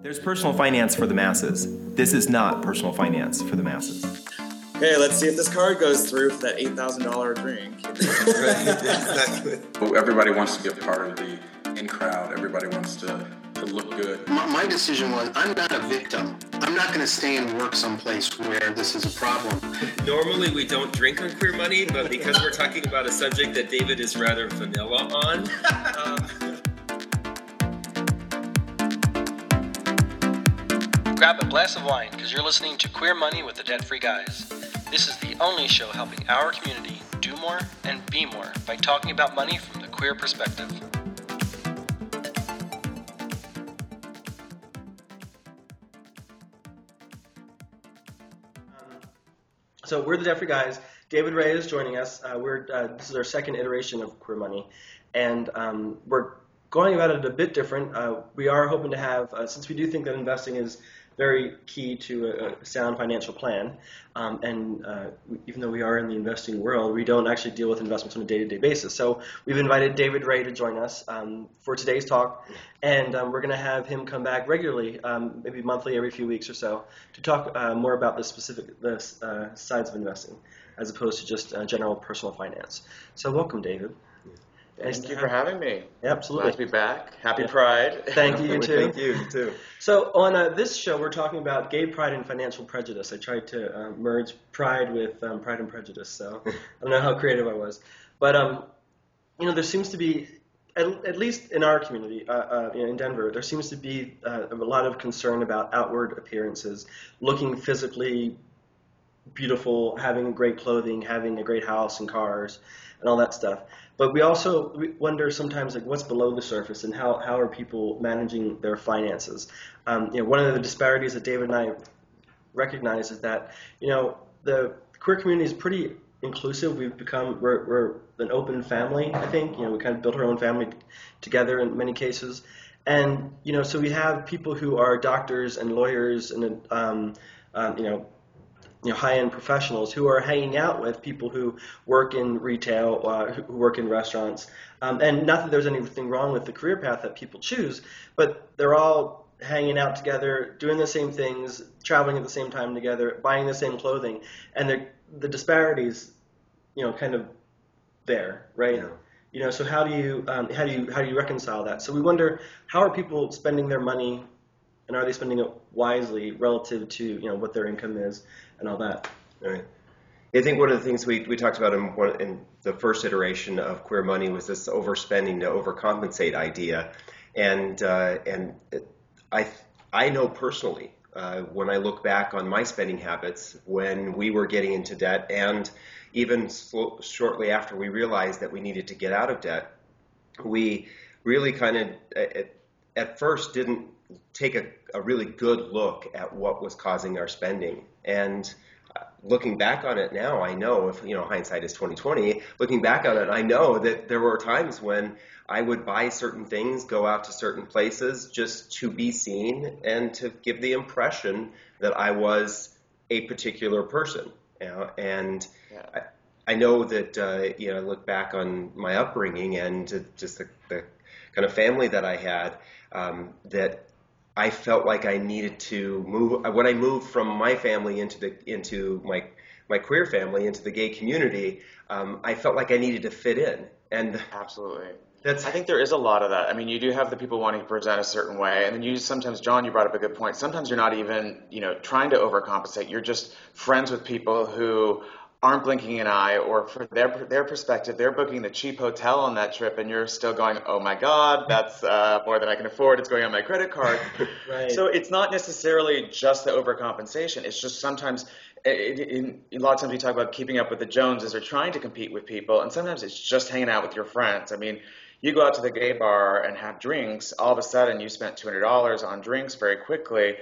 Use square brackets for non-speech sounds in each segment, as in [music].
There's personal finance for the masses. This is not personal finance for the masses. Okay, let's see if this card goes through for that eight thousand dollar drink. [laughs] exactly. Everybody wants to be a part of the in crowd. Everybody wants to, to look good. My, my decision was I'm not a victim. I'm not going to stay and work someplace where this is a problem. Normally we don't drink on queer money, but because we're talking about a subject that David is rather vanilla on. [laughs] Um, Grab a glass of wine because you're listening to Queer Money with the Debt Free Guys. This is the only show helping our community do more and be more by talking about money from the queer perspective. So we're the Debt Free Guys. David Rae is joining us. Uh, we're uh, this is our second iteration of Queer Money, and um, we're going about it a bit different. Uh, we are hoping to have, uh, since we do think that investing is very key to a, sound financial plan, um, and uh, even though we are in the investing world, we don't actually deal with investments on a day-to-day basis. So we've invited David Rae to join us um, for today's talk, and um, we're going to have him come back regularly, um, maybe monthly, every few weeks or so, to talk uh, more about the specific the uh, sides of investing as opposed to just uh, general personal finance. So welcome, David. Thank you for having me. Absolutely. Glad to be back. Happy yeah. Pride. [laughs] Thank you, you too. Thank you, too. So on uh, this show, we're talking about gay pride and financial prejudice. I tried to uh, merge pride with um, pride and prejudice, so [laughs] I don't know how creative I was. But, um, you know, there seems to be, at, at least in our community, uh, uh in Denver, there seems to be uh, a lot of concern about outward appearances, looking physically beautiful, having great clothing, having a great house and cars, and all that stuff. But we also wonder sometimes like what's below the surface and how, how are people managing their finances. Um, you know, one of the disparities that David and I recognize is that you know the queer community is pretty inclusive. We've become we're, we're an open family. I think you know we kind of built our own family together in many cases, and you know so we have people who are doctors and lawyers and um, um, you know you know, high-end professionals who are hanging out with people who work in retail, uh, who work in restaurants. Um, and not that there's anything wrong with the career path that people choose, but they're all hanging out together, doing the same things, traveling at the same time together, buying the same clothing, and the disparities, you know, kind of there, right? Yeah. You know, so how do you um, how do you how do you reconcile that? So we wonder how are people spending their money, and are they spending it wisely relative to you know what their income is? and all that. Right. I think one of the things we, we talked about in, one, in the first iteration of Queer Money was this overspending to overcompensate idea, and uh, and I I know personally uh, when I look back on my spending habits when we were getting into debt, and even shortly after we realized that we needed to get out of debt, we really kind of at, at first didn't take a, a really good look at what was causing our spending and uh, looking back on it now, I know if you know hindsight is 2020. Looking back on it, I know that there were times when I would buy certain things, go out to certain places just to be seen and to give the impression that I was a particular person. You know? And yeah. I, I, know that uh, you know, I look back on my upbringing and just the, the kind of family that I had, um, that I felt like I needed to move when I moved from my family into the into my my queer family into the gay community. Um, I felt like I needed to fit in, and absolutely. That's, I think there is a lot of that. I mean, you do have the people wanting to present a certain way, and then you sometimes, John, you brought up a good point. Sometimes you're not even, you know, trying to overcompensate. You're just friends with people who aren't blinking an eye, or for their their perspective, they're booking the cheap hotel on that trip, and you're still going, "Oh my God, that's uh, more than I can afford. It's going on my credit card." [laughs] right. So it's not necessarily just the overcompensation. It's just sometimes. It, it, a lot of times we talk about keeping up with the Joneses or trying to compete with people, and sometimes it's just hanging out with your friends. I mean, you go out to the gay bar and have drinks, all of a sudden you spent $200 on drinks very quickly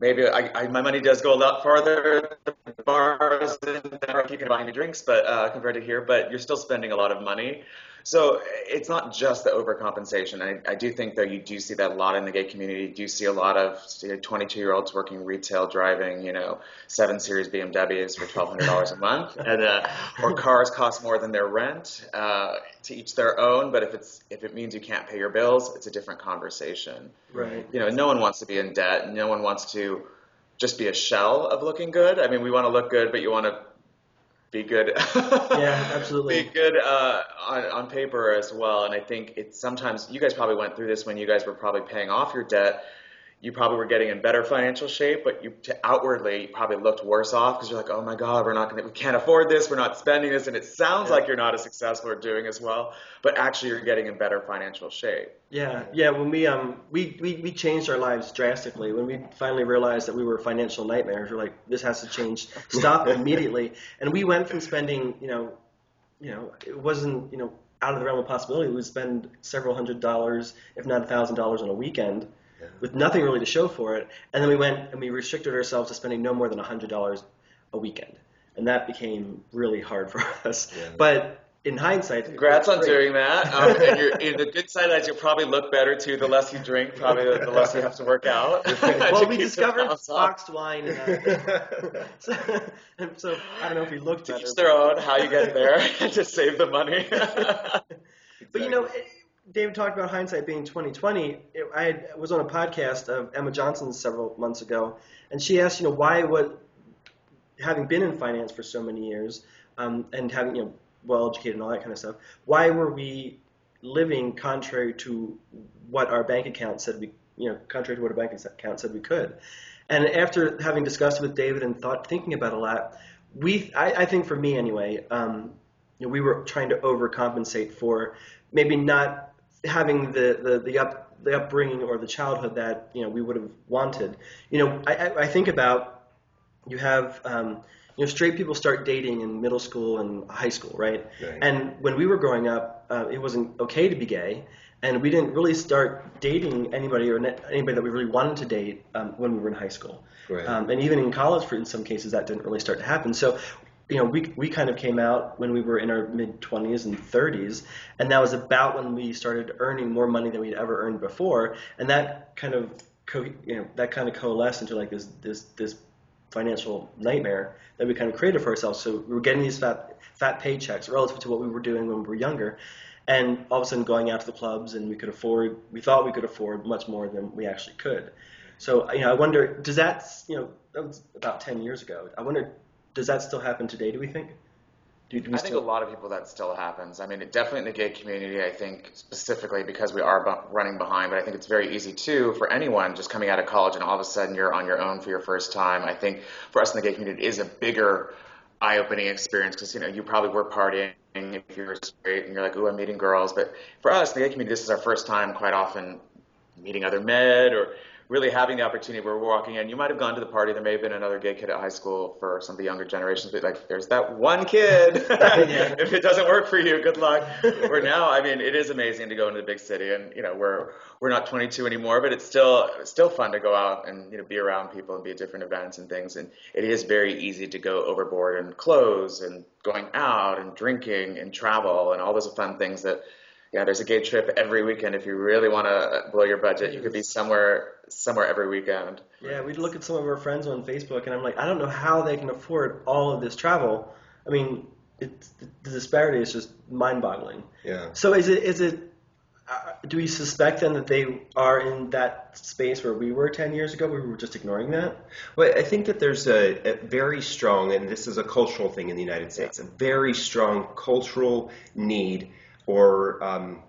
maybe I, I, my money does go a lot farther the bars than you can buy any drinks, but uh, compared to here, but you're still spending a lot of money. So it's not just the overcompensation. I, I do think though you do see that a lot in the gay community. You do see a lot of 22 year olds working retail, driving, you know, seven series BMWs for $1,200 a month, [laughs] and uh, or cars cost more than their rent. Uh, to each their own. But if it's if it means you can't pay your bills, it's a different conversation. Right. You know, no one wants to be in debt. No one wants to just be a shell of looking good. I mean, we want to look good, but you want to be good. [laughs] yeah, absolutely. Be good uh, on, on paper as well. And I think it's sometimes you guys probably went through this when you guys were probably paying off your debt you probably were getting in better financial shape, but you to outwardly you probably looked worse off because you're like, oh my God, we're not to, we can't afford this, we're not spending this, and it sounds yeah. like you're not as successful or doing as well, but actually you're getting in better financial shape. Yeah, yeah. When we um we, we, we changed our lives drastically when we finally realized that we were financial nightmares. We're like, this has to change, stop [laughs] immediately, and we went from spending, you know, you know, it wasn't, you know, out of the realm of possibility. We would spend several hundred dollars, if not a thousand dollars, on a weekend with nothing really to show for it. And then we went and we restricted ourselves to spending no more than $100 a weekend. And that became really hard for [laughs] us. Yeah. But in hindsight, congrats on doing that. [laughs] Um, and, you're, and, the good side is you'll probably look better too. The less you drink, probably the, the less you have to work out. [laughs] well, we discovered boxed wine. so, so, I don't know if we looked better. Each their own. How you get there to save the money. But you know, it, David talked about hindsight being 2020. I had, was on a podcast of Emma Johnson several months ago, and she asked, you know, why would having been in finance for so many years um, and having, you know, well educated and all that kind of stuff, why were we living contrary to what our bank account said we, you know, contrary to what our bank account said we could? And after having discussed with David and thought, thinking about a lot, we, I, I think for me anyway, um, you know, we were trying to overcompensate for maybe not having the, the, the up the upbringing or the childhood that you know we would have wanted. You know, I, I think about you have um, you know straight people start dating in middle school and high school, right? right. And when we were growing up, uh, it wasn't okay to be gay, and we didn't really start dating anybody or anybody that we really wanted to date um, when we were in high school. Right. Um, and even in college, for in some cases, that didn't really start to happen. So you know, we, we kind of came out when we were in our mid 20s and 30s, and that was about when we started earning more money than we'd ever earned before, and that kind of co- you know that kind of coalesced into like this this this financial nightmare that we kind of created for ourselves. So we were getting these fat fat paychecks relative to what we were doing when we were younger, and all of a sudden going out to the clubs, and we could afford we thought we could afford much more than we actually could. So you know, I wonder, does that you know that was about 10 years ago. I wonder does that still happen today? Do we think? Do, do we I still... think a lot of people that still happens. I mean, it, definitely in the gay community. I think specifically because we are running behind, but I think it's very easy too for anyone just coming out of college and all of a sudden you're on your own for your first time. I think for us in the gay community, it is a bigger eye-opening experience because you know you probably were partying if you were straight and you're like, "Ooh, I'm meeting girls." But for us, in the gay community, this is our first time quite often meeting other men or really having the opportunity where we're walking in, you might have gone to the party. There may have been another gay kid at high school for some of the younger generations, but like, there's that one kid. [laughs] [laughs] if it doesn't work for you, good luck. Where now, I mean, it is amazing to go into the big city, and you know, we're we're not 22 anymore, but it's still it's still fun to go out and you know be around people and be at different events and things. And it is very easy to go overboard and clothes and going out and drinking and travel and all those fun things that yeah, there's a gay trip every weekend. If you really want to blow your budget, you could be somewhere somewhere every weekend. Yeah, we'd look at some of our friends on Facebook, and I'm like, I don't know how they can afford all of this travel. I mean, it's, the disparity is just mind-boggling. Yeah. So is it is it? Uh, do we suspect then that they are in that space where we were 10 years ago? We were just ignoring that? Well, I think that there's a, a very strong, and this is a cultural thing in the United States, a very strong cultural need or um,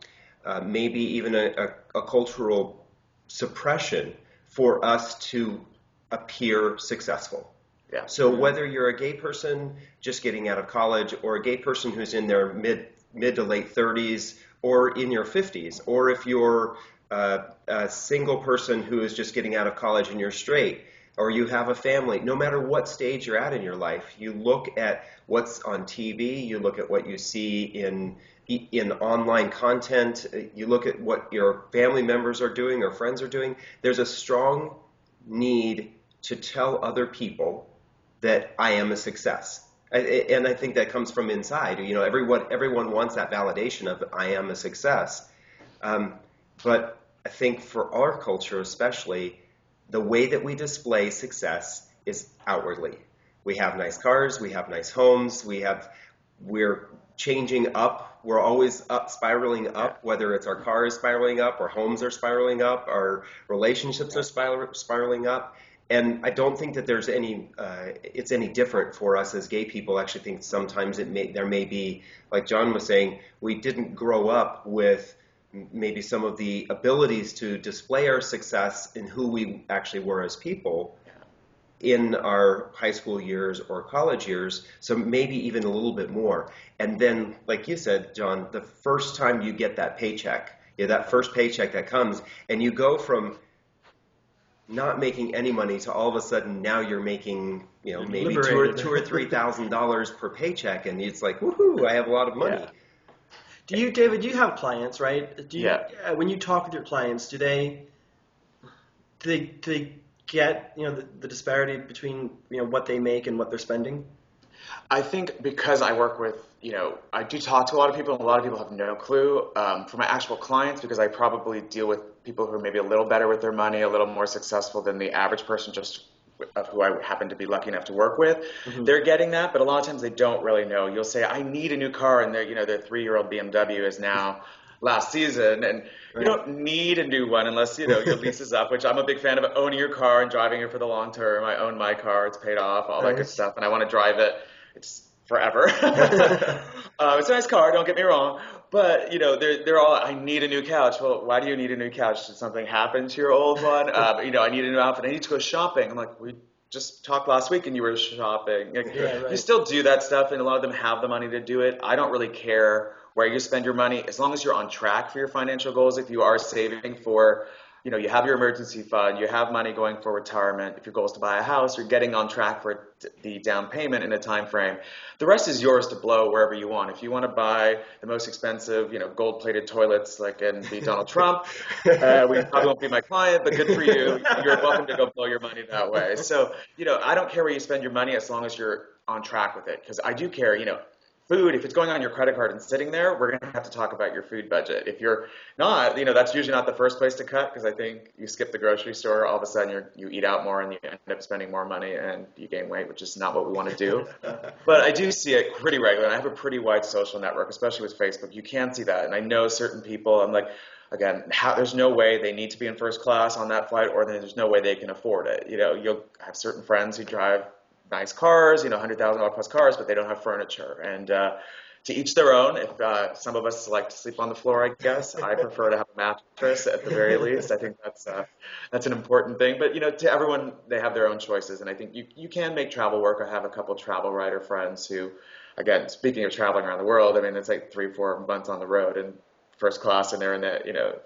uh, maybe even a, a, a, cultural suppression for us to appear successful. Yeah. So whether you're a gay person just getting out of college, or a gay person who's in their mid mid to late 30s, or in your 50s, or if you're uh, a single person who is just getting out of college and you're straight, or you have a family, no matter what stage you're at in your life, you look at what's on TV, you look at what you see in in online content, you look at what your family members are doing or friends are doing, there's a strong need to tell other people that I am a success. And I think that comes from inside. You know, everyone everyone wants that validation of I am a success. Um, but I think for our culture, especially, the way that we display success is outwardly. We have nice cars, we have nice homes, we have we're changing up. We're always up, spiraling up, whether it's our cars spiraling up, our homes are spiraling up, our relationships are spir- spiraling up. And I don't think that there's any, uh, it's any different for us as gay people. I actually think sometimes it may, there may be, like John was saying, we didn't grow up with maybe some of the abilities to display our success in who we actually were as people in our high school years or college years, so maybe even a little bit more. And then, like you said, John, the first time you get that paycheck, yeah, that first paycheck that comes, and you go from not making any money to all of a sudden now you're making you know maybe two or two or three thousand dollars per paycheck, and it's like woohoo, I have a lot of money. Yeah. Do you, David? Do you have clients, right? Do you, yeah. Uh, when you talk with your clients, do they do they do they get you know the, the disparity between you know what they make and what they're spending? I think because I work with, you know, I do talk to a lot of people, and a lot of people have no clue. Um, for my actual clients, because I probably deal with people who are maybe a little better with their money, a little more successful than the average person, just of who I happen to be lucky enough to work with. Mm-hmm. They're getting that, but a lot of times they don't really know. You'll say, "I need a new car," and their, you know, their three-year-old BMW is now last season, and you don't need a new one unless you know your [laughs] lease is up. Which I'm a big fan of owning your car and driving it for the long term. I own my car; it's paid off, all that good stuff, and I want to drive it. It's forever. [laughs] [laughs] uh, it's a nice car, don't get me wrong, but you know they're they're all. I need a new couch. Well, why do you need a new couch? Did something happen to your old one? Uh, you know, I need a new outfit. I need to go shopping. I'm like, we just talked last week and you were shopping. Like, yeah, right. You still do that stuff, and a lot of them have the money to do it. I don't really care where you spend your money as long as you're on track for your financial goals. If you are saving for you know, you have your emergency fund, you have money going for retirement. If your goal is to buy a house, you're getting on track for the down payment in a time frame. The rest is yours to blow wherever you want. If you want to buy the most expensive, you know, gold-plated toilets like in the Donald Trump, uh, we probably won't be my client, but good for you. You're welcome to go blow your money that way. So, you know, I don't care where you spend your money as long as you're on track with it. Because I do care, you know, food, if it's going on your credit card and sitting there, we're going to have to talk about your food budget. If you're not, you know, that's usually not the first place to cut because I think you skip the grocery store, all of a sudden you you eat out more and you end up spending more money and you gain weight, which is not what we want to do. [laughs] but I do see it pretty regularly. I have a pretty wide social network, especially with Facebook. You can see that. And I know certain people, I'm like, again, how, there's no way they need to be in first class on that flight or there's no way they can afford it. You know, you'll have certain friends who drive nice cars, you know, hundred thousand dollar plus cars, but they don't have furniture. And uh, to each their own. If uh, some of us like to sleep on the floor, I guess I prefer to have a mattress at the very least. I think that's uh, that's an important thing. But you know, to everyone, they have their own choices, and I think you you can make travel work. I have a couple travel writer friends who, again, speaking of traveling around the world, I mean, it's like three, four months on the road and first class, and they're in the you know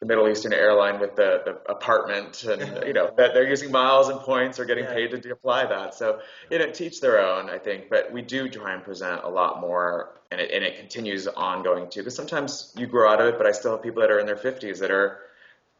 the Middle Eastern airline with the, the apartment, and [laughs] you know that they're using miles and points or getting Yeah. paid to apply that. So you know, teach their own, I think. But we do try and present a lot more, and it and it continues ongoing too. Because sometimes you grow out of it, but I still have people that are in their 50s that are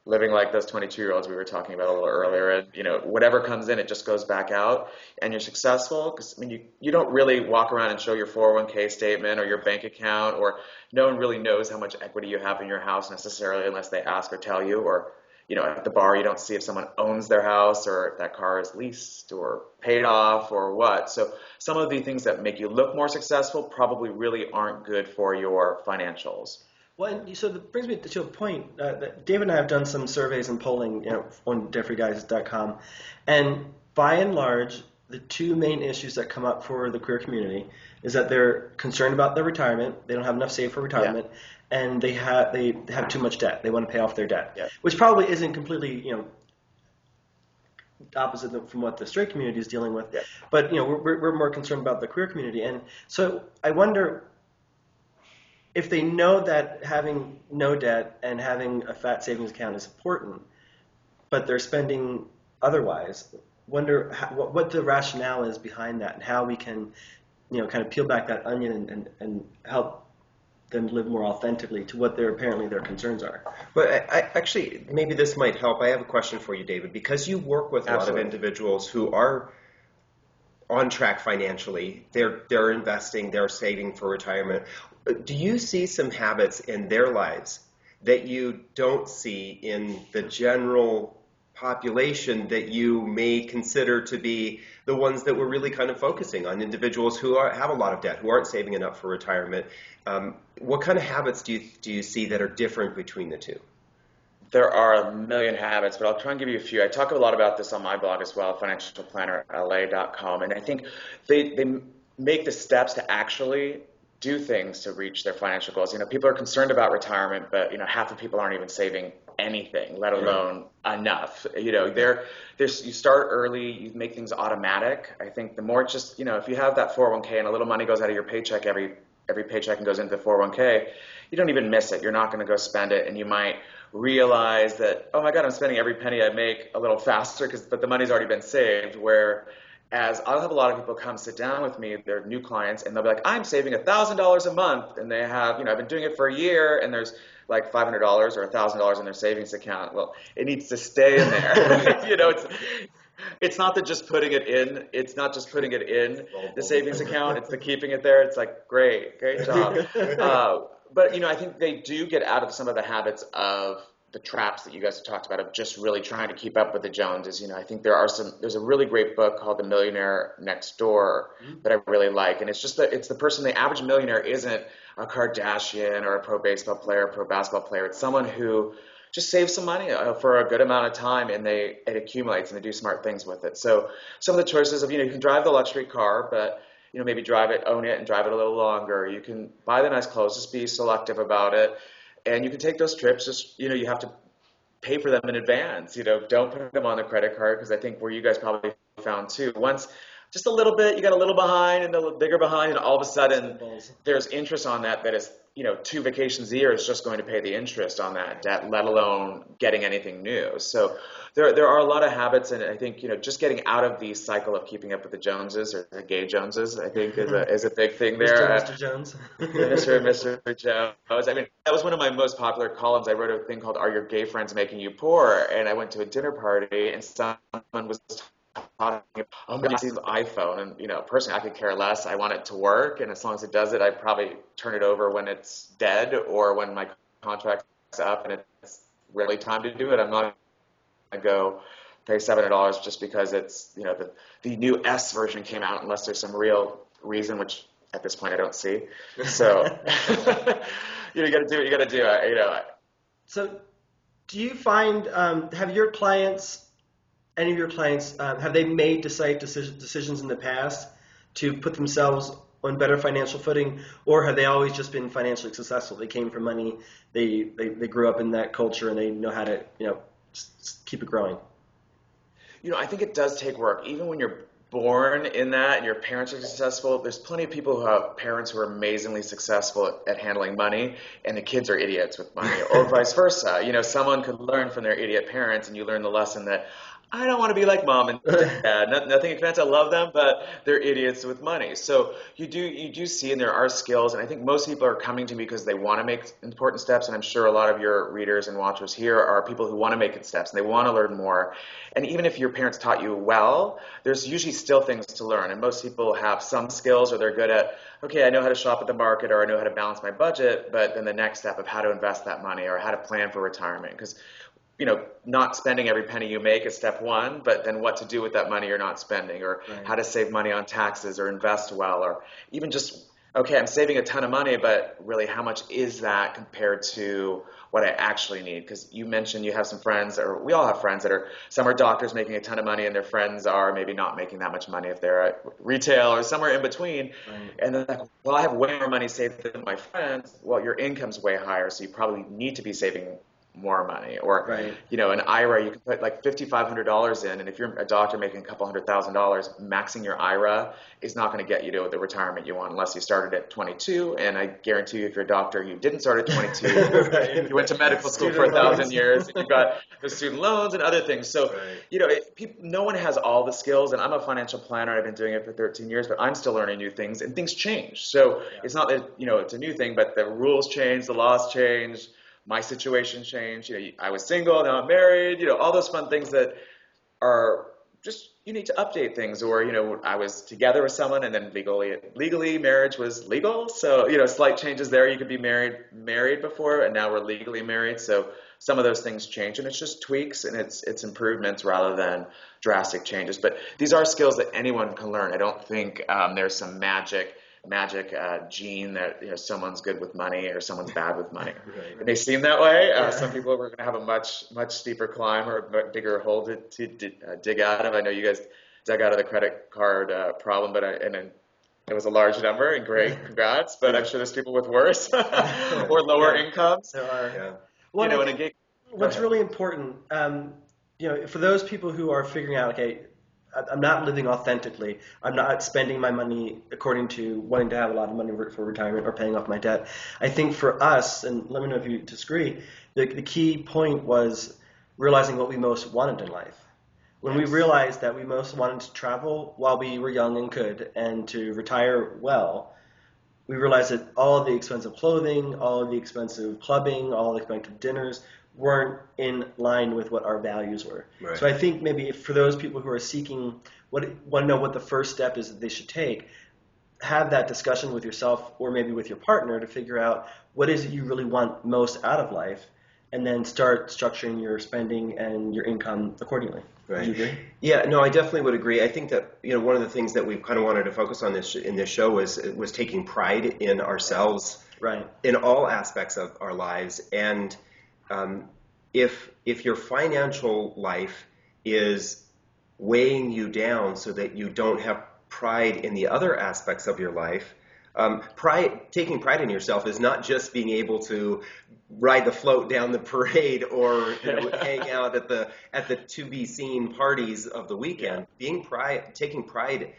living like those 22 year olds we were talking about a little earlier and you know whatever comes in it just goes back out and you're successful because i mean you, you don't really walk around and show your 401k statement or your bank account or no one really knows how much equity you have in your house necessarily unless they ask or tell you or you know at the bar you don't see if someone owns their house or if that car is leased or paid off or what. So some of the things that make you look more successful probably really aren't good for your financials Well, and so that brings me to a point uh, that David and I have done some surveys and polling you know, on DebtFreeGuys.com, and by and large, the two main issues that come up for the queer community is that they're concerned about their retirement, they don't have enough saved for retirement, and they have they have too much debt. They want to pay off their debt, Yeah. which probably isn't completely you know opposite from what the straight community is dealing with. Yeah. But you know, we're, we're more concerned about the queer community, and so I wonder if they know that having no debt and having a fat savings account is important, but they're spending otherwise. Wonder how, what, what the rationale is behind that, and how we can, you know, kind of peel back that onion and, and, and help them live more authentically to what their apparently their concerns are. But I, I, actually, maybe this might help. I have a question for you, David, because you work with a lot of individuals who are on track financially. They're they're investing. They're saving for retirement. Do you see some habits in their lives that you don't see in the general population that you may consider to be the ones that we're really kind of focusing on individuals who are, have a lot of debt, who aren't saving enough for retirement. Um, what kind of habits do you, do you see that are different between the two? There are a million habits, but I'll try and give you a few. I talk a lot about this on my blog as well, financialplannerla.com, and I think they, they make the steps to actually do things to reach their financial goals. You know, people are concerned about retirement, but you know, half of people aren't even saving anything, let alone right. enough. You know, there, there's you start early, you make things automatic. I think the more just you know, if you have that 401k and a little money goes out of your paycheck every every paycheck and goes into the 401k, you don't even miss it. You're not going to go spend it, and you might realize that oh my god, I'm spending every penny I make a little faster because but the money's already been saved. Where as I'll have a lot of people come sit down with me, they're new clients, and they'll be like, I'm saving a thousand dollars a month, and they have, you know, I've been doing it for a year, and there's like five hundred dollars or a thousand dollars in their savings account. Well, it needs to stay in there. [laughs] [laughs] you know, it's it's not the just putting it in. It's not just putting it in the savings account. It's the keeping it there. It's like great, great job. [laughs] Uh, but you know, I think they do get out of some of the habits of the traps that you guys have talked about of just really trying to keep up with the Joneses. You know, I think there are some. There's a really great book called The Millionaire Next Door mm-hmm. that I really like, and it's just that it's the person. The average millionaire isn't a Kardashian or a pro baseball player, pro basketball player. It's someone who just saves some money uh, for a good amount of time and they it accumulates and they do smart things with it. So some of the choices of you know you can drive the luxury car, but you know maybe drive it, own it, and drive it a little longer. You can buy the nice clothes, just be selective about it and you can take those trips. Just you know, you have to pay for them in advance. You know, don't put them on the credit card because I think where you guys probably found too. Once just a little bit, you got a little behind and a little bigger behind, and all of a sudden there's interest on that that is you know two vacations a year is just going to pay the interest on that debt, let alone getting anything new. So there there are a lot of habits, and I think you know just getting out of the cycle of keeping up with the Joneses or the gay Joneses, I think is a is a big thing [laughs] there. Mr. Mr. Jones. Mr. Mr. Jones. I mean, that was one of my most popular columns. I wrote a thing called "Are Your Gay Friends Making You Poor?" and I went to a dinner party, and someone was talking oh my god, this iPhone, and you know, personally, I could care less. I want it to work, and as long as it does it, I probably turn it over when it's dead or when my contract's up and it's really time to do it. I'm not gonna go pay seven hundred dollars just because it's you know the the new S version came out unless there's some real reason which at this point I don't see. So [laughs] [laughs] you, know, you got to do what you got to do. You know. So do you find um, have your clients any of your clients um, have they made decisive decisions in the past to put themselves on better financial footing, or have they always just been financially successful? They came from money, they, they, they grew up in that culture, and they know how to you know keep it growing? You know, I think it does take work. Even when you're born in that and your parents are successful, there's plenty of people who have parents who are amazingly successful at, at handling money, and the kids are idiots with money, or [laughs] vice versa. You know, someone could learn from their idiot parents, and you learn the lesson that I don't want to be like mom and [laughs] dad. Nothing against, I love them, but they're idiots with money. So you do you do see, and there are skills, and I think most people are coming to me because they want to make important steps, and I'm sure a lot of your readers and watchers here are people who want to make steps and they want to learn more. And even if your parents taught you well, there's usually still things to learn, and most people have some skills or they're good at okay, I know how to shop at the market or I know how to balance my budget, but then the next step of how to invest that money or how to plan for retirement because you know, not spending every penny you make is step one, but then what to do with that money you're not spending, or right. how to save money on taxes, or invest well, or even just, okay, I'm saving a ton of money, but really, how much is that compared to what I actually need? Because you mentioned you have some friends, or we all have friends that are, some are doctors making a ton of money, and their friends are maybe not making that much money if they're at retail or somewhere in between. Right. And they're like, well, I have way more money saved than my friends. Well, your income's way higher, so you probably need to be saving more money or right. you know an ira you can put like $5500 in and if you're a doctor making a couple hundred thousand dollars maxing your ira is not going to get you to the retirement you want unless you started at 22 and i guarantee you if you're a doctor you didn't start at 22 right. [laughs] you went to medical school student for a thousand years and you've got the student loans and other things so right. you know it, people, no one has all the skills and i'm a financial planner i've been doing it for 13 years but i'm still learning new things and things change so yeah. it's not that you know it's a new thing but the rules change the laws change my situation changed. You know, I was single, now I'm married. You know, all those fun things that are just you need to update things or you know i was together with someone and then legally legally marriage was legal so you know slight changes there you could be married married before and now we're legally married so some of those things change and it's just tweaks and it's it's improvements rather than drastic changes but these are skills that anyone can learn i don't think um, there's some magic magic uh, gene that you know someone's good with money or someone's bad with money. [laughs] Right. It may seem that way. Uh, some people are going to have a much much steeper climb or a bigger hole to, to uh, dig out of. I know you guys dug out of the credit card uh, problem, but I, and then it was a large number and great, [laughs] congrats. But I'm sure there's people with worse [laughs] or lower yeah. incomes. There are. Yeah. Well, you know, gig, what's really important, um, you know, for those people who are figuring out, okay, I'm not living authentically. I'm not spending my money according to wanting to have a lot of money for retirement or paying off my debt. I think for us, and let me know if you disagree, the, the key point was realizing what we most wanted in life. When yes. we realized that we most wanted to travel while we were young and could, and to retire well, we realized that all the expensive clothing, all the expensive clubbing, all the expensive dinners weren't in line with what our values were. Right. So I think maybe for those people who are seeking what want to know what the first step is that they should take, have that discussion with yourself or maybe with your partner to figure out what is it you really want most out of life, and then start structuring your spending and your income accordingly. Right. You agree? Yeah, no, I definitely would agree. I think that you know one of the things that we kind of wanted to focus on this in this show was was taking pride in ourselves, right, in all aspects of our lives, and um, if if your financial life is weighing you down so that you don't have pride in the other aspects of your life, um, pride, taking pride in yourself is not just being able to ride the float down the parade or you know, [laughs] hang out at the at the to be seen parties of the weekend. Being pride, taking pride,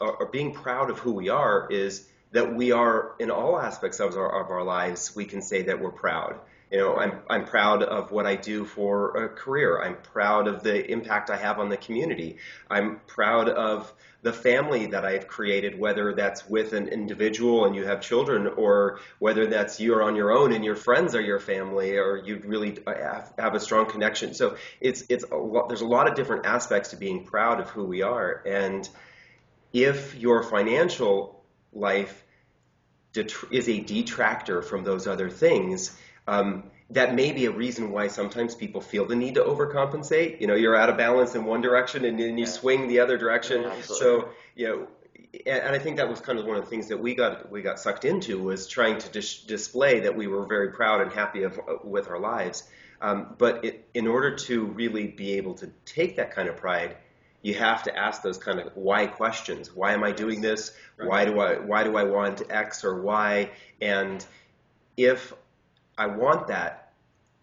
or, or being proud of who we are is that we are in all aspects of our, of our lives. We can say that we're proud. You know, I'm, I'm proud of what I do for a career. I'm proud of the impact I have on the community. I'm proud of the family that I've created, whether that's with an individual and you have children, or whether that's you're on your own and your friends are your family, or you really have, a strong connection. So it's it's a lot, there's a lot of different aspects to being proud of who we are, and if your financial life is a detractor from those other things, um, that may be a reason why sometimes people feel the need to overcompensate. You know, you're out of balance in one direction and then you yeah. swing the other direction. Yeah, so, you know, and I think that was kind of one of the things that we got we got sucked into was trying to dis- display that we were very proud and happy of, uh, with our lives. Um, but it, in order to really be able to take that kind of pride, you have to ask those kind of why questions. Why am I doing this? Why do I why do I want X or Y? And if I want that.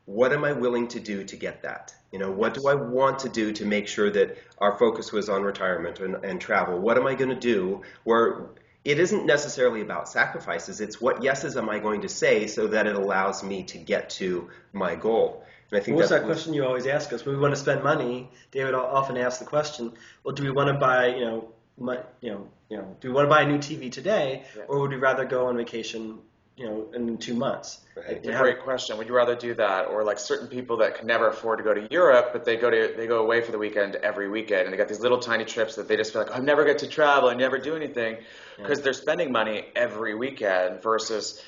What am I willing to do to get that? You know, what do I want to do to make sure that our focus was on retirement and, and travel? What am I going to do where it isn't necessarily about sacrifices. It's what yeses am I going to say so that it allows me to get to my goal. And I think what's that question you always ask us when we want to spend money? David often asks the question, "Well, do we want to buy, you know, my, you know, you know, do we want to buy a new TV today, yeah. or would we rather go on vacation you know, in two months. Right. A great question. Would you rather do that, or like certain people that can never afford to go to Europe, but they go to they go away for the weekend every weekend, and they got these little tiny trips that they just feel like oh, I never get to travel, I never do anything, because yeah. they're spending money every weekend versus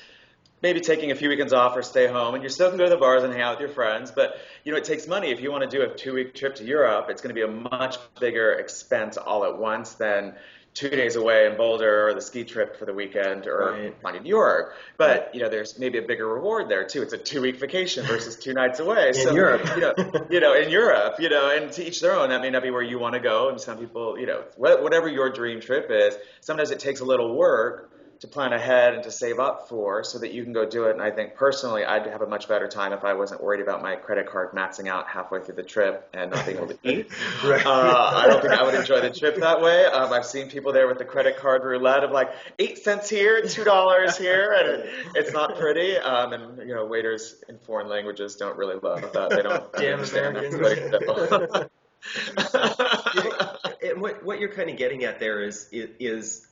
maybe taking a few weekends off or stay home, and you still can go to the bars and hang out with your friends, but you know it takes money. If you want to do a two week trip to Europe, it's going to be a much bigger expense all at once than two days away in Boulder or the ski trip for the weekend or right. flying to New York. But right. you know, there's maybe a bigger reward there too. It's a two week vacation versus two nights away. in so, Europe, you know, you know, in Europe, you know, and to each their own. That may not be where you want to go, and some people, you know, whatever your dream trip is. Sometimes it takes a little work to plan ahead and to save up for so that you can go do it. And I think personally, I'd have a much better time if I wasn't worried about my credit card maxing out halfway through the trip and not being able to [laughs] eat. right. uh, I don't think I would enjoy the trip that way. Um, I've seen people there with the credit card roulette of like eight cents here, two dollars here, and it, it's not pretty. Um, and you know, waiters in foreign languages don't really love that. They don't Damn understand. Americans. [laughs] [laughs] what, what you're kind of getting at there is is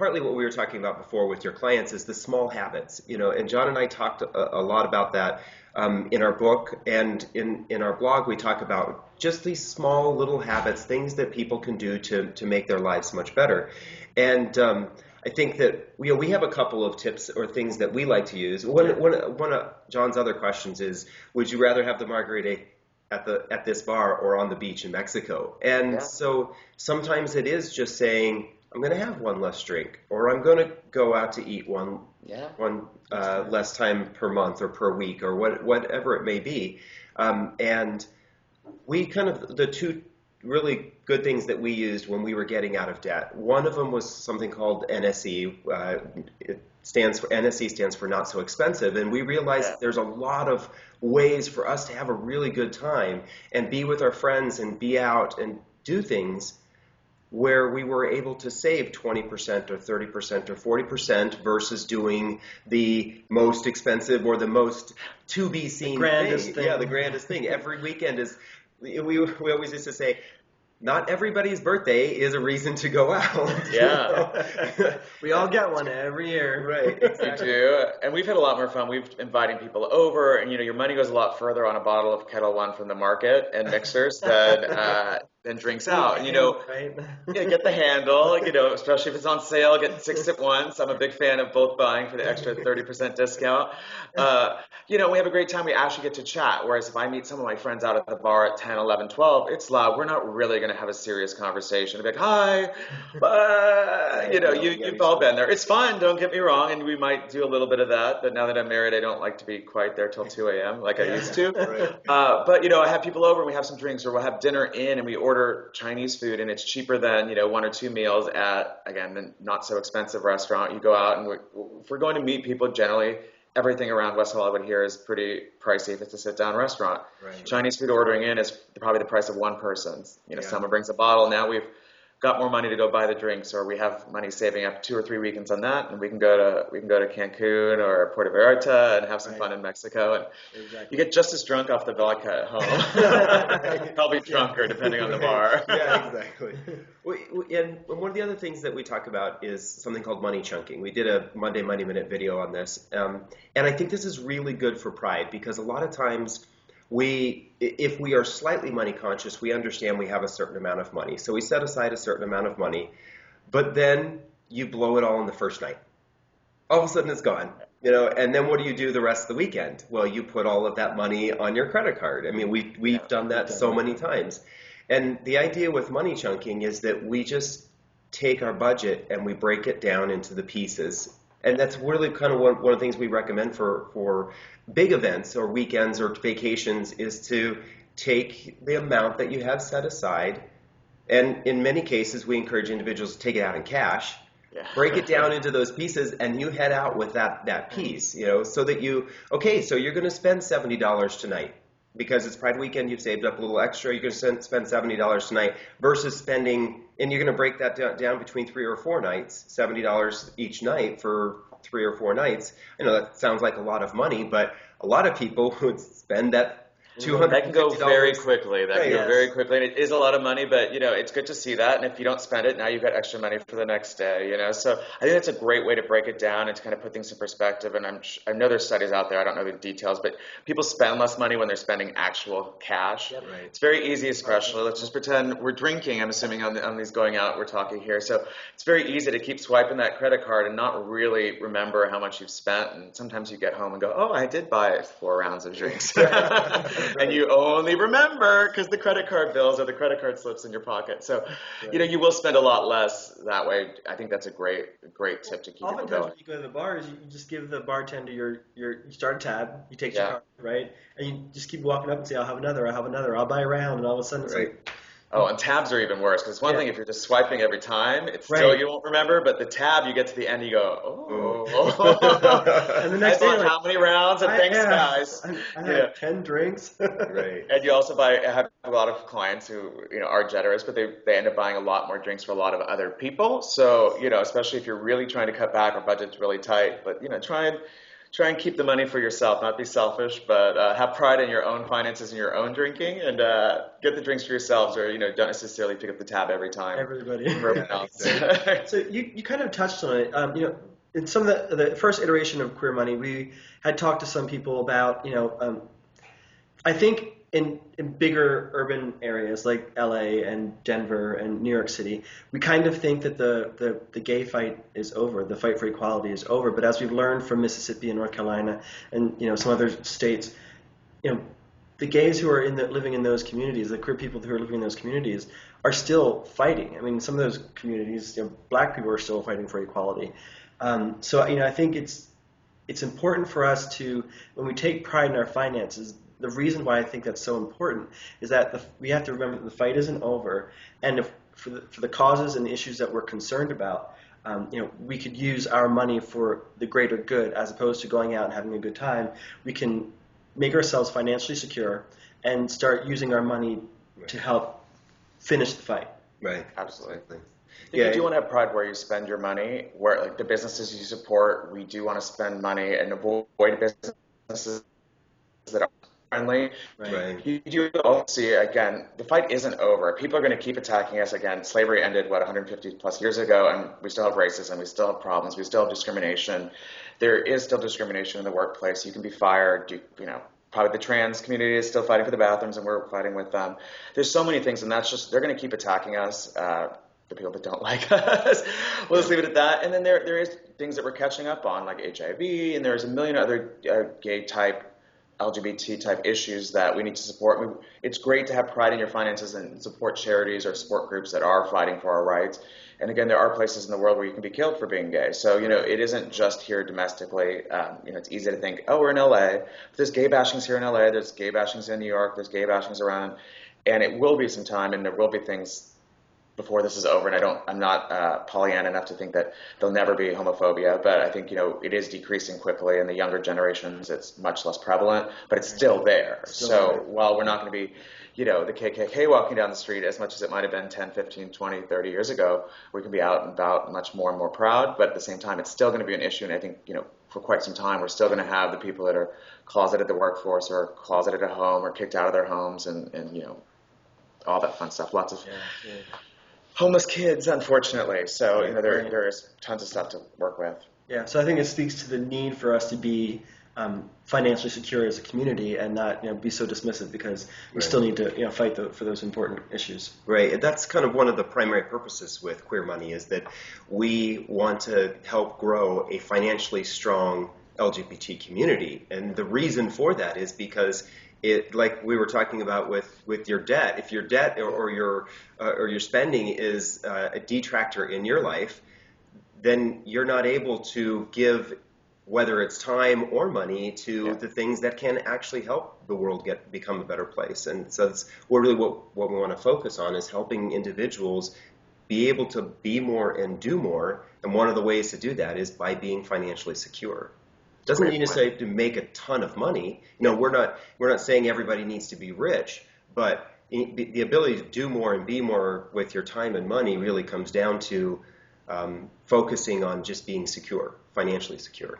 partly what we were talking about before with your clients is the small habits, you know, and John and I talked a, a lot about that. um, in our book and in, in our blog, we talk about just these small little habits, things that people can do to, to make their lives much better. And um, I think that you know, we have a couple of tips or things that we like to use. One, one, one of John's other questions is, would you rather have the margarita at the at this bar or on the beach in Mexico? And Yeah. so sometimes it is just saying, I'm going to have one less drink, or I'm going to go out to eat one Yeah. one uh, less time per month or per week or what, whatever it may be. Um, and we kind of the two really good things that we used when we were getting out of debt. One of them was something called NSE. Uh, it stands for NSE stands for not so expensive, and we realized Yeah. there's a lot of ways for us to have a really good time and be with our friends and be out and do things where we were able to save 20% or 30% or 40% versus doing the most expensive or the most to be seen grandest thing. thing. Yeah, the grandest thing. [laughs] Every weekend is, we, we always used to say, not everybody's birthday is a reason to go out. you [laughs] Yeah. know? [laughs] We all get one every year. right, We do, and we've had a lot more fun. We've inviting people over, and you know, your money goes a lot further on a bottle of Ketel One from the market and mixers than uh, than drinks out. And you know, right? [laughs] yeah, get the handle. You know, especially if it's on sale, get six [laughs] at once. I'm a big fan of both buying for the extra 30% discount. Uh, you know, we have a great time. We actually get to chat. Whereas if I meet some of my friends out at the bar at 10, 11, 12, it's loud. We're not really going to have a serious conversation. Be like, hi, [laughs] uh, you know, you, you've all been there. It's fun. Don't get me wrong. And we might do a little bit of that. But now that I'm married, I don't like to be quite there till 2 a.m. like I used to. Uh, but you know, I have people over and we have some drinks, or we'll have dinner in and we order Chinese food, and it's cheaper than you know one or two meals at again the not so expensive restaurant. You go out and we're, if we're going to meet people, generally everything around West Hollywood here is pretty pricey if it's a sit down restaurant. Right. Chinese food ordering in is probably the price of one person's. You know, Yeah. someone brings a bottle. Now we've got more money to go buy the drinks, or we have money saving up two or three weekends on that, and we can go to we can go to Cancun or Puerto Vallarta and have some fun in Mexico, and Exactly. you get just as drunk off the vodka at home, [laughs] [laughs] probably drunker depending on the bar. yeah, [laughs] exactly. We, we, and one of the other things that we talk about is something called money chunking. We did a Monday Money Minute video on this, um, and I think this is really good for pride because a lot of times we, if we are slightly money conscious, we understand we have a certain amount of money, so we set aside a certain amount of money, but then you blow it all in the first night. All of a sudden, it's gone. You know, and then what do you do the rest of the weekend? Well, you put all of that money on your credit card. I mean, we we've done that so many times. And the idea with money chunking is that we just take our budget and we break it down into the pieces. And that's really kind of one, one of the things we recommend for, for big events or weekends or vacations is to take the amount that you have set aside. And in many cases, we encourage individuals to take it out in cash Yeah. break it down into those pieces and you head out with that that piece you know so that you okay so you're going to spend $70 tonight because it's pride weekend you've saved up a little extra you're going to spend $70 tonight versus spending and you're going to break that down, between three or four nights $70 each night for three or four nights. I know that sounds like a lot of money but a lot of people [laughs] would spend that $250 That can go very quickly. That can Right. go very quickly, and it is a lot of money. But you know, it's good to see that. And if you don't spend it, now you've got extra money for the next day. You know, so I think that's a great way to break it down and to kind of put things in perspective. And I'm I know there's studies out there. I don't know the details, but people spend less money when they're spending actual cash. Right. It's very easy, especially. Let's just pretend we're drinking. I'm assuming on, the, on these going out, we're talking here. So it's very easy to keep swiping that credit card and not really remember how much you've spent. And sometimes you get home and go, "Oh, I did buy four rounds of drinks," [laughs] and you only remember because the credit card bills or the credit card slips in your pocket. So, you know, you will spend a lot less that way. I think that's a great, great tip to keep people Oftentimes, going. when you go to the bars, you you just give the bartender your, your you start a tab, you take Yeah. your card, right, and you just keep walking up and say, "I'll have another, I'll have another, I'll buy a round," and all of a sudden it's Right. like, Oh, and tabs are even worse because it's one Yeah. thing if you're just swiping every time, it's still you won't remember. But the tab, you get to the end, you go, oh. [laughs] and the [laughs] next I day, like, how many rounds? And I- thanks, yeah, guys. I, I had ten drinks. [laughs] right And you also buy. I have a lot of clients who you know are generous, but they they end up buying a lot more drinks for a lot of other people. So you know, especially if you're really trying to cut back or budget's really tight, but you know, try and try and keep the money for yourself. Not be selfish, but uh, have pride in your own finances and your own drinking, and uh, get the drinks for yourselves, or you know, don't necessarily pick up the tab every time. Everybody. [laughs] else. So you, you kind of touched on it. Um, you know, in some of the, the first iteration of Queer Money, we had talked to some people about, you know, um, I think in, in bigger urban areas like LA and Denver and New York City, we kind of think that the, the, the gay fight is over, the fight for equality is over. But as we've learned from Mississippi and North Carolina and you know some other states, you know, the gays who are in the, living in those communities, the queer people who are living in those communities, are still fighting. I mean, some of those communities, you know, black people are still fighting for equality. Um, so you know, I think it's it's important for us to when we take pride in our finances. The reason why I think that's so important is that the, we have to remember that the fight isn't over, and if, for the for the causes and the issues that we're concerned about, um, you know, we could use our money for the greater good as opposed to going out and having a good time. We can make ourselves financially secure and start using our money to help finish the fight. Right. Absolutely. Yeah, you do want to have pride where you spend your money, where like the businesses you support, we do want to spend money and avoid businesses that are friendly. Right. You do also see again, the fight isn't over. People are going to keep attacking us again. Slavery ended what 150 plus years ago, and we still have racism, we still have problems, we still have discrimination. There is still discrimination in the workplace. You can be fired. You, you know, probably the trans community is still fighting for the bathrooms, and we're fighting with them. There's so many things, and that's just they're going to keep attacking us. Uh, the people that don't [laughs] like us. we'll just leave it at that. And then there there is things that we're catching up on, like HIV, and there's a million other uh, gay type LGBT type issues that we need to support. It's great to have pride in your finances and support charities or support groups that are fighting for our rights. And again, there are places in the world where you can be killed for being gay. So, you know, it isn't just here domestically. Um, you know, it's easy to think, oh, we're in LA. But there's gay bashings here in LA. There's gay bashings in New York. There's gay bashings around. And it will be some time, and there will be things before this is over, and I don't, I'm not uh, Pollyanna enough to think that there'll never be homophobia, but I think you know it is decreasing quickly. In the younger generations, it's much less prevalent, but it's still there. Still so there. while we're not going to be, you know, the KKK walking down the street as much as it might have been 10, 15, 20, 30 years ago, we can be out and about much more and more proud. But at the same time, it's still going to be an issue, and I think you know for quite some time, we're still going to have the people that are closeted at the workforce or closeted at home or kicked out of their homes, and and you know all that fun stuff. Lots of homeless kids, unfortunately. So you know there Right. there is tons of stuff to work with. Yeah, so I think it speaks to the need for us to be um, financially secure as a community and not you know, be so dismissive because we Right. still need to you know, fight the, for those important issues. Right, and that's kind of one of the primary purposes with Queer Money is that we want to help grow a financially strong LGBT community, and the reason for that is because it, like we were talking about with, with your debt, if your debt or, or your uh, or your spending is uh, a detractor in your life, then you're not able to give whether it's time or money to Yeah. the things that can actually help the world get become a better place. And so that's what really what, what we want to focus on is helping individuals be able to be more and do more. And one of the ways to do that is by being financially secure. Doesn't mean to say to make a ton of money. You know, we're not we're not saying everybody needs to be rich, but the the ability to do more and be more with your time and money really comes down to um, focusing on just being secure, financially secure.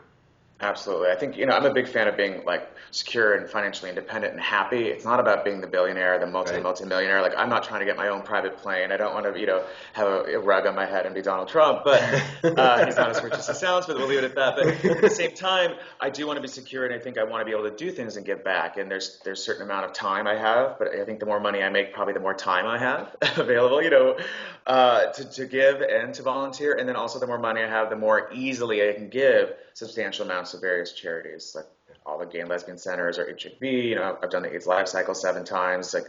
Absolutely. I think, you know, I'm a big fan of being like secure and financially independent and happy. It's not about being the billionaire, the multi Right. multi millionaire. Like I'm not trying to get my own private plane. I don't want to, you know, have a, a rug on my head and be Donald Trump, but uh, he's not as rich as he sounds, but we'll leave it at that. But at the same time, I do want to be secure and I think I want to be able to do things and give back. And there's there's a certain amount of time I have, but I think the more money I make, probably the more time I have [laughs] available, you know, uh, to, to give and to volunteer. And then also the more money I have, the more easily I can give substantial amounts to various charities, like all the gay and lesbian centers or HIV. You know, I've done the AIDS Life Cycle seven times. Like,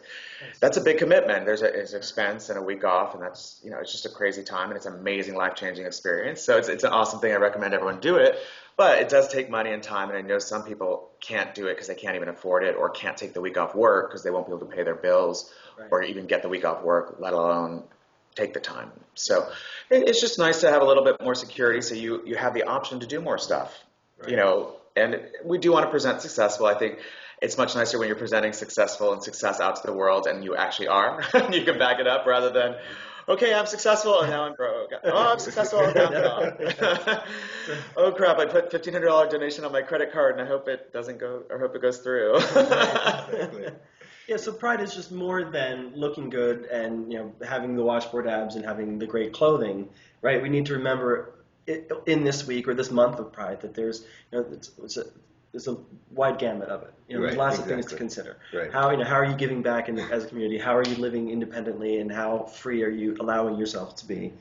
that's a big commitment. There's a, it's expense and a week off, and that's you know, it's just a crazy time, and it's an amazing life changing experience. So it's it's an awesome thing. I recommend everyone do it. But it does take money and time, and I know some people can't do it because they can't even afford it, or can't take the week off work because they won't be able to pay their bills, Right. or even get the week off work, let alone take the time. So it, it's just nice to have a little bit more security, so you you have the option to do more stuff. You know, and we do want to present successful. I think it's much nicer when you're presenting successful and success out to the world, and you actually are. [laughs] you can back it up rather than. Okay, I'm successful and now I'm broke. [laughs] Oh, I'm successful and now I'm not. [laughs] oh crap! I put fifteen hundred dollar donation on my credit card and I hope it doesn't go or hope it goes through. Yeah, so pride is just more than looking good and you know having the washboard abs and having the great clothing, right? We need to remember in this week or this month of Pride that there's you know it's, it's a, there's a wide gamut of it. You know, there's Right, lots of things to consider. Right. How you know how are you giving back in, as a community? How are you living independently, and how free are you allowing yourself to be?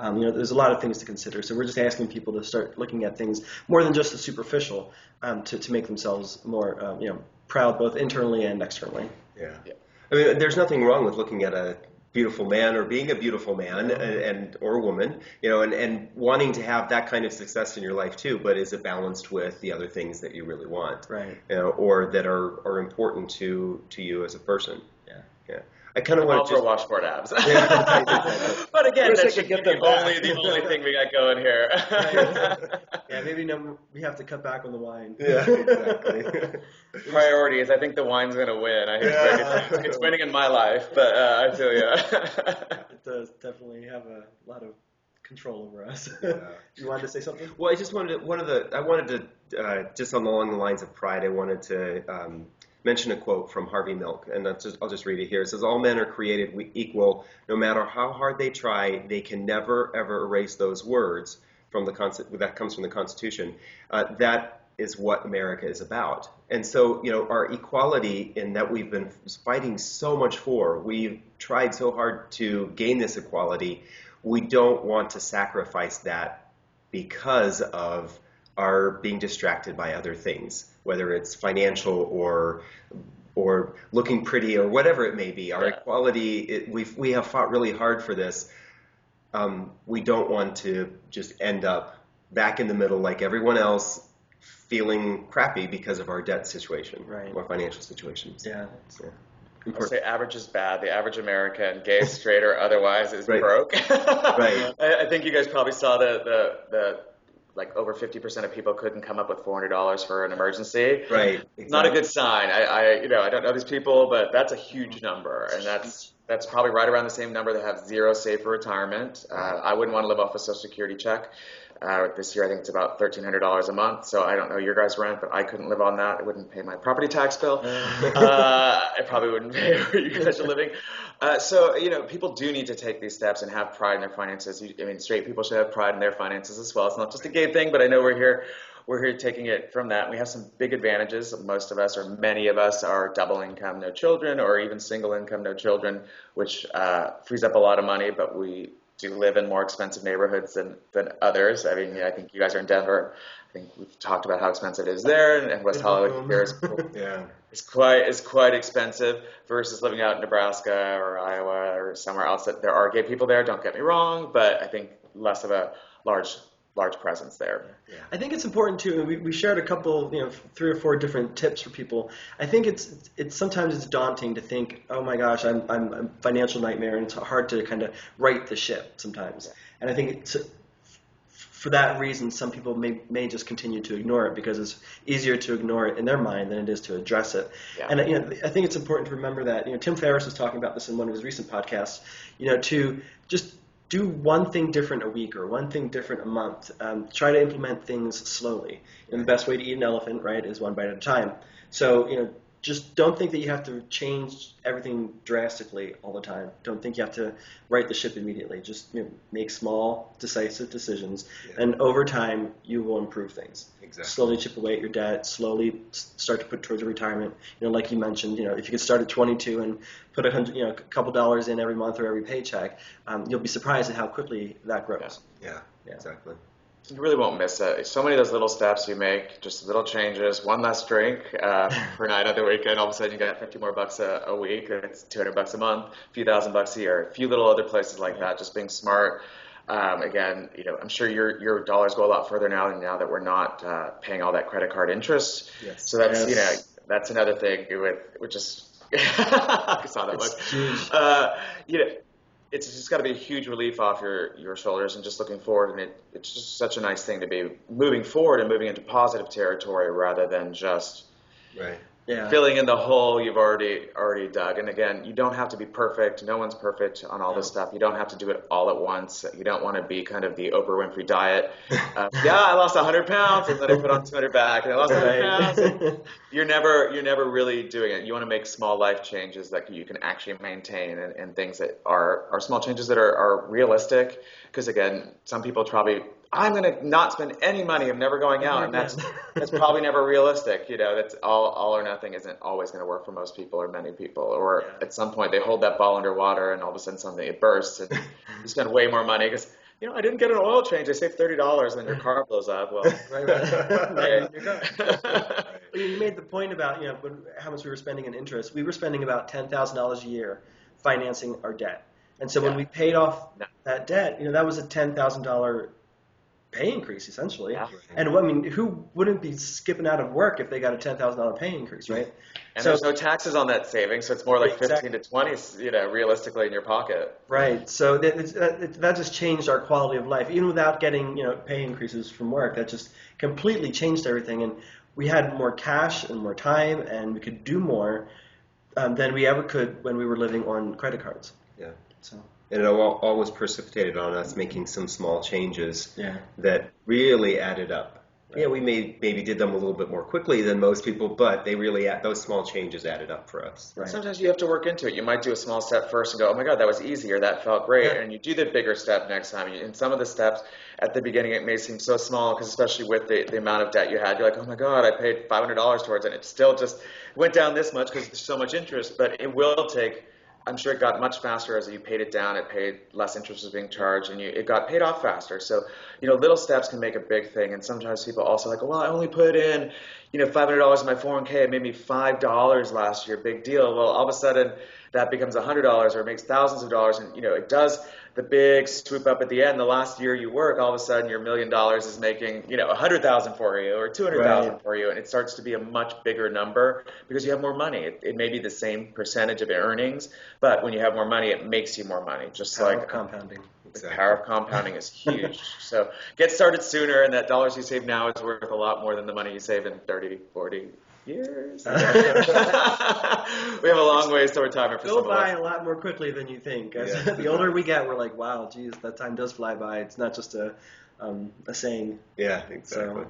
Um, you know, there's a lot of things to consider. So we're just asking people to start looking at things more than just the superficial um, to to make themselves more um, you know proud both internally and externally. Yeah. I mean, there's nothing wrong with looking at a beautiful man or being a beautiful man and, and or woman, you know, and, and wanting to have that kind of success in your life too. But is it balanced with the other things that you really want, Right. you know, or that are, are important to to you as a person? Yeah. Yeah. I kind of want for to just washboard abs. [laughs] Yeah, [laughs] but again, Wish I that could should get the only the only thing we got going here. [laughs] Yeah, maybe no, we have to cut back on the wine. Yeah, exactly. [laughs] Priorities. I think the wine's gonna win. I hate to break it to you. it's winning in my life, but uh, I feel you. [laughs] it does definitely have a lot of control over us. [laughs] you wanted to say something? Well, I just wanted to, one of the I wanted to uh, just on along the lines of pride. I wanted to um, mention a quote from Harvey Milk, and that's just, I'll just read it here. It says, "All men are created equal. No matter how hard they try, they can never ever erase those words from the concept that comes from the Constitution. Uh, that is what America is about. And so, you know, our equality in that we've been fighting so much for, we've tried so hard to gain this equality. We don't want to sacrifice that because of our being distracted by other things, whether it's financial or or looking pretty or whatever it may be. Our Yeah. equality, it, we've, we have fought really hard for this. Um, we don't want to just end up back in the middle like everyone else, feeling crappy because of our debt situation, Right. our financial situations. Yeah. Yeah. I'll say average is bad. The average American, gay, straight, or otherwise, is Right. broke. [laughs] Right. I, I think you guys probably saw the the, the like over 50% of people couldn't come up with $400 for an emergency. Right. Not a good sign. I, I, you know, I don't know these people, but that's a huge number, and that's that's probably right around the same number that have zero save for retirement. Uh, I wouldn't want to live off a Social Security check. Uh, this year, I think it's about thirteen hundred dollars a month. So I don't know your guys' rent, but I couldn't live on that. It wouldn't pay my property tax bill. [laughs] uh, I probably wouldn't [laughs] pay where you guys are living. Uh, so you know, people do need to take these steps and have pride in their finances. You, I mean, straight people should have pride in their finances as well. It's not just a gay thing, but I know we're here we're here taking it from that. We have some big advantages. Most of us, or many of us, are double income, no children, or even single income, no children, which uh, frees up a lot of money. But we do live in more expensive neighborhoods than, than others. I mean, I think you guys are in Denver. I think we've talked about how expensive it is there, and, West Hollywood here is [laughs] Yeah. is quite is quite expensive versus living out in Nebraska or Iowa or somewhere else. That there are gay people there. Don't get me wrong, but I think less of a large large presence there. I think it's important too. We, we shared a couple, you know, three or four different tips for people. I think it's it's sometimes it's daunting to think, oh my gosh, I'm I'm a financial nightmare, and it's hard to kind of right the ship sometimes. And I think it's, for that reason, some people may may just continue to ignore it because it's easier to ignore it in their mind than it is to address it. Yeah. And you know, I think it's important to remember that. You know, Tim Ferriss was talking about this in one of his recent podcasts. You know, to just do one thing different a week or one thing different a month. Um, try to implement things slowly. And the best way to eat an elephant, right, is one bite at a time. So, you know, just don't think that you have to change everything drastically all the time. Don't think you have to right the ship immediately. Just you know, make small, decisive decisions, and over time you will improve things. Exactly. Slowly chip away at your debt. Slowly start to put towards retirement. You know, like you mentioned, you know, if you could start at 22 and put a hundred, you know, a couple dollars in every month or every paycheck, um, you'll be surprised at how quickly that grows. Yeah. Yeah. Exactly. You really won't miss it. So many of those little steps you make, just little changes, one less drink uh, [laughs] per night on the weekend, all of a sudden you got 50 more bucks a, a week, and it's 200 bucks a month, a few thousand bucks a year, a few little other places like that. Just being smart. Um, again, you know, I'm sure your your dollars go a lot further now, than now that we're not uh, paying all that credit card interest. Yes. So that's you know that's another thing with which is [laughs] I saw that It's. Uh, you know, it's just got to be a huge relief off your, your shoulders and just looking forward. And it, it's just such a nice thing to be moving forward and moving into positive territory rather than just Right. Yeah. filling in the hole you've already already dug. And again, you don't have to be perfect. No one's perfect on all this stuff. You don't have to do it all at once. You don't want to be kind of the Oprah Winfrey diet. Uh, [laughs] yeah, I lost 100 pounds and then I put on 200 back and I lost 100 pounds. Right. [laughs] You're never you're never really doing it. You want to make small life changes that you can actually maintain and, and things that are, are small changes that are, are realistic. Because again, some people probably I'm going to not spend any money. I'm never going out, and that's [laughs] that's probably never realistic. You know, that's all all or nothing isn't always going to work for most people or many people. Or Yeah. at some point they hold that ball underwater, and all of a sudden something it bursts, and [laughs] you spend way more money because you know I didn't get an oil change. I saved thirty dollars, and then your [laughs] car blows up. Well, Right, right. Not yeah. in your car. Well, You made the point about you know how much we were spending in interest. We were spending about ten thousand dollars a year financing our debt, and so when we paid off No. that debt, you know that was a ten thousand dollar pay increase essentially. Yeah. And I mean, who wouldn't be skipping out of work if they got a ten thousand dollar pay increase, right? And So- there's no taxes on that savings, so it's more like Exactly. 15 to 20, you know, realistically in your pocket. Right. So that, that, that just changed our quality of life, even without getting you know pay increases from work. That just completely changed everything, and we had more cash and more time, and we could do more um, than we ever could when we were living on credit cards. Yeah. So And it all, all precipitated on us making some small changes yeah. that really added up. Yeah, we may, maybe did them a little bit more quickly than most people, but they really add, those small changes added up for us. Right. Sometimes you have to work into it. You might do a small step first and go, oh my God, that was easier. that felt great. Yeah. And you do the bigger step next time. And some of the steps at the beginning, it may seem so small, because especially with the, the amount of debt you had, you're like, oh my God, I paid $500 towards it. And it still just went down this much because there's so much interest. But it will take, I'm sure it got much faster as you paid it down. It paid less interest was being charged, and you, it got paid off faster. So, you know, little steps can make a big thing. And sometimes people also like, well, I only put in, you know, $500 in my 401k. It made me $5 last year. Big deal. Well, all of a sudden that becomes $100 or makes thousands of dollars. And, you know, it does the big swoop up at the end. The last year you work, all of a sudden your million dollars is making, you know, 100,000 for you or 200,000 Right. for you. And it starts to be a much bigger number because you have more money. It, it may be the same percentage of earnings, but when you have more money, it makes you more money. Just Power like compounding. the power of compounding is huge. [laughs] so get started sooner, and that dollars you save now is worth a lot more than the money you save in 30, 40 years. [laughs] we have a long ways to retirement for Go some of by us. a lot more quickly than you think. As Yeah. [laughs] the older we get, we're like, wow, geez, that time does fly by. It's not just a um, a saying. Yeah, exactly. So,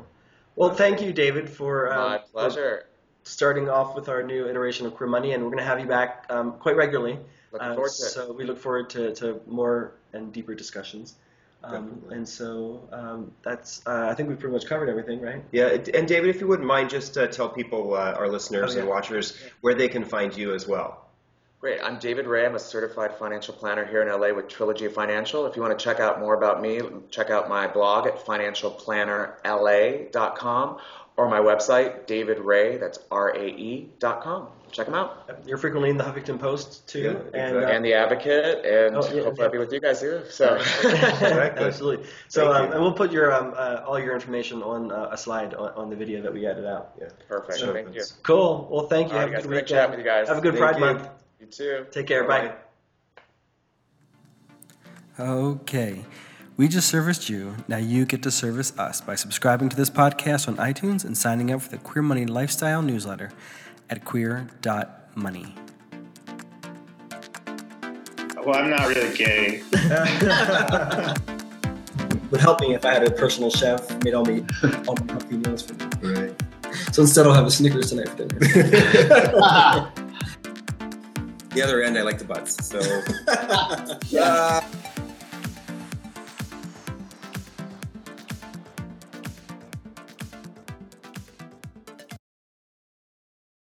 well, thank you, David, for um, My pleasure. starting off with our new iteration of Queer Money, and we're going to have you back um, quite regularly. Looking Uh, forward to it. So we look forward to, to more and deeper discussions. Um, and so um, that's uh, I think we've pretty much covered everything, right? Yeah, and David, if you wouldn't mind, just uh, tell people, uh, our listeners Oh, yeah. and watchers, where they can find you as well. Great. I'm David Rae. I'm a certified financial planner here in LA with Trilogy Financial. If you want to check out more about me, check out my blog at financialplannerla.com or my website, David Rae, that's R-A-E dot com. Check them out. You're frequently in the Huffington Post too, Yeah, and uh, And The Advocate, and Oh, yeah, hopefully yeah. I'll be with you guys too. So. [laughs] Absolutely. So, um, you. and we'll put your um, uh, all your information on uh, a slide on, on the video that we edit out. Yeah. Perfect. Sure. Thank you. Cool. Well, thank you. All Have right, a good Great weekend. chatting with you guys. Have a good Thank Pride you. Month. You too. Take care. Bye. Okay. We just serviced you. Now you get to service us by subscribing to this podcast on iTunes and signing up for the Queer Money Lifestyle newsletter at queer.money. Well, I'm not really gay. [laughs] Would help me if I had a personal chef made all me all my healthy meals for me. Right. So instead, I'll have a Snickers tonight for dinner. [laughs] The other end, I like the butts. So. [laughs] Uh,